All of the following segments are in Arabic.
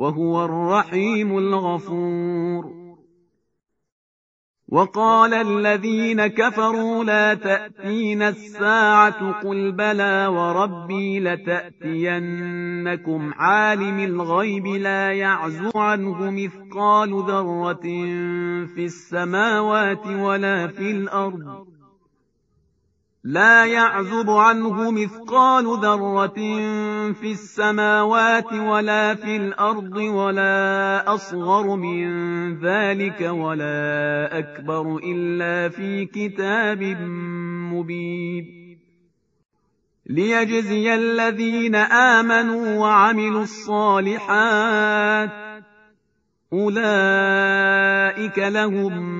وهو الرحيم الغفور. وقال الذين كفروا لا تأتين الساعة قل بلى وربي لتأتينكم عالم الغيب لا يعزو عنه مثقال ذرة في السماوات ولا في الأرض. لا يعزب عنه مثقال ذرة في السماوات ولا في الأرض ولا أصغر من ذلك ولا أكبر إلا في كتاب مبين. ليجزي الذين آمنوا وعملوا الصالحات أولئك لهم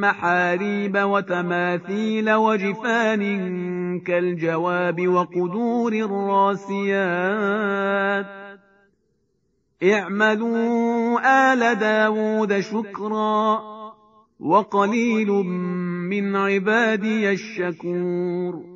محاريب وتماثيل وجفان كالجواب وقدور الراسيات. اعملوا آل داود شكرا وقليل من عبادي الشكور.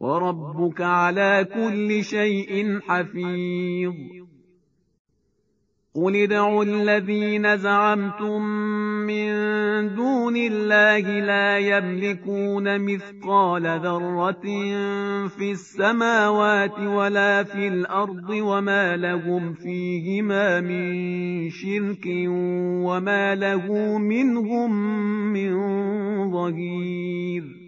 وربك على كل شيء حفيظ. قل ادعوا الذين زعمتم من دون الله لا يملكون مثقال ذرة في السماوات ولا في الأرض وما لهم فيهما من شرك وما له منهم من ظهير.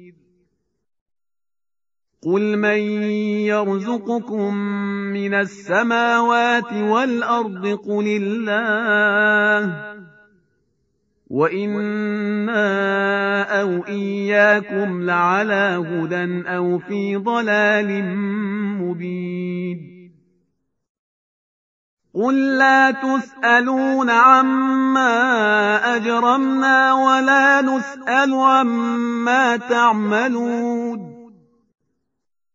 قل من يرزقكم من السماوات والأرض قل الله وإنا أو إياكم لعلى هدى أو في ضلال مبين قل لا تسألون عما أجرمنا ولا نسأل عما تعملون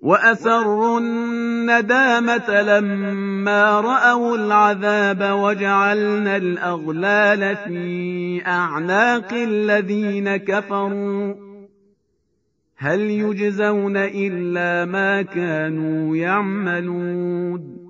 وأسروا الندامة لما رأوا العذاب وجعلنا الأغلال في أعناق الذين كفروا. هل يجزون إلا ما كانوا يعملون؟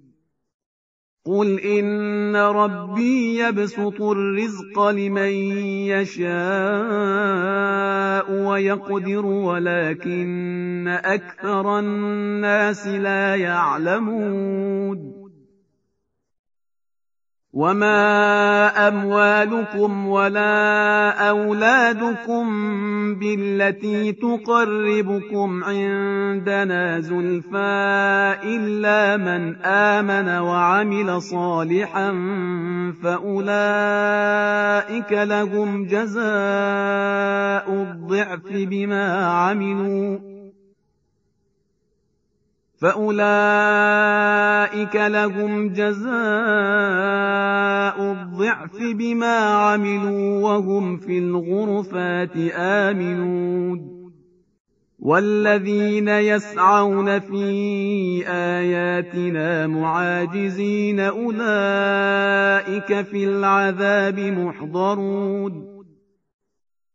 قل إن ربي يبسط الرزق لمن يشاء ويقدر ولكن أكثر الناس لا يعلمون وما أموالكم ولا أولادكم بالتي تقربكم عندنا زلفى إلا من آمن وعمل صالحا فأولئك لهم جزاء الضعف بما عملوا فأولئك لهم جزاء الضعف بما عملوا وهم في الغرفات آمنون والذين يسعون في آياتنا معاجزين أولئك في العذاب محضرون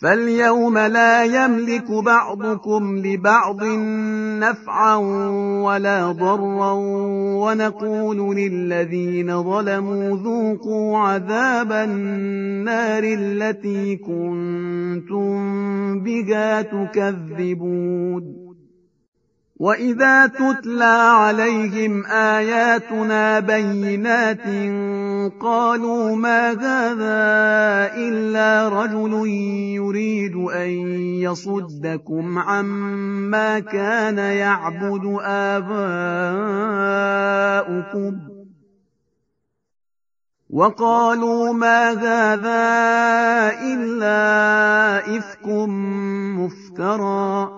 فاليوم لا يملك بعضكم لبعض نفعا ولا ضرا ونقول للذين ظلموا ذوقوا عذاب النار التي كنتم بها تكذبون. وإذا تتلى عليهم آياتنا بينات قالوا ما هذا إلا رجل يريد أن يصدكم عما كان يعبد آباؤكم. وقالوا ما هذا إلا إفك مفترى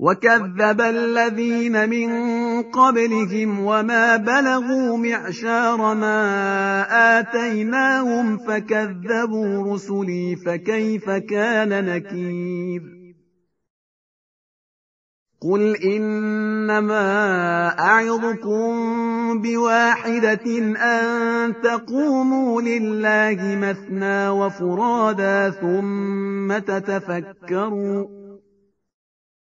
وكذب الذين من قبلهم وما بلغوا معشار ما آتيناهم فكذبوا رسلي فكيف كان نكير قل إنما أعظكم بواحدة أن تقوموا لله مثنى وفرادا ثم تتفكروا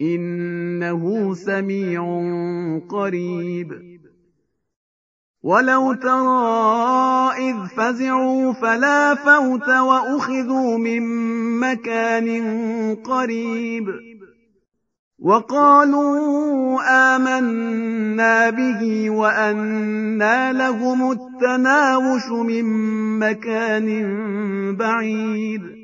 إنه سميع قريب. ولو ترى إذ فزعوا فلا فوت وأخذوا من مكان قريب. وقالوا آمنا به وأنا لهم التناوش من مكان بعيد.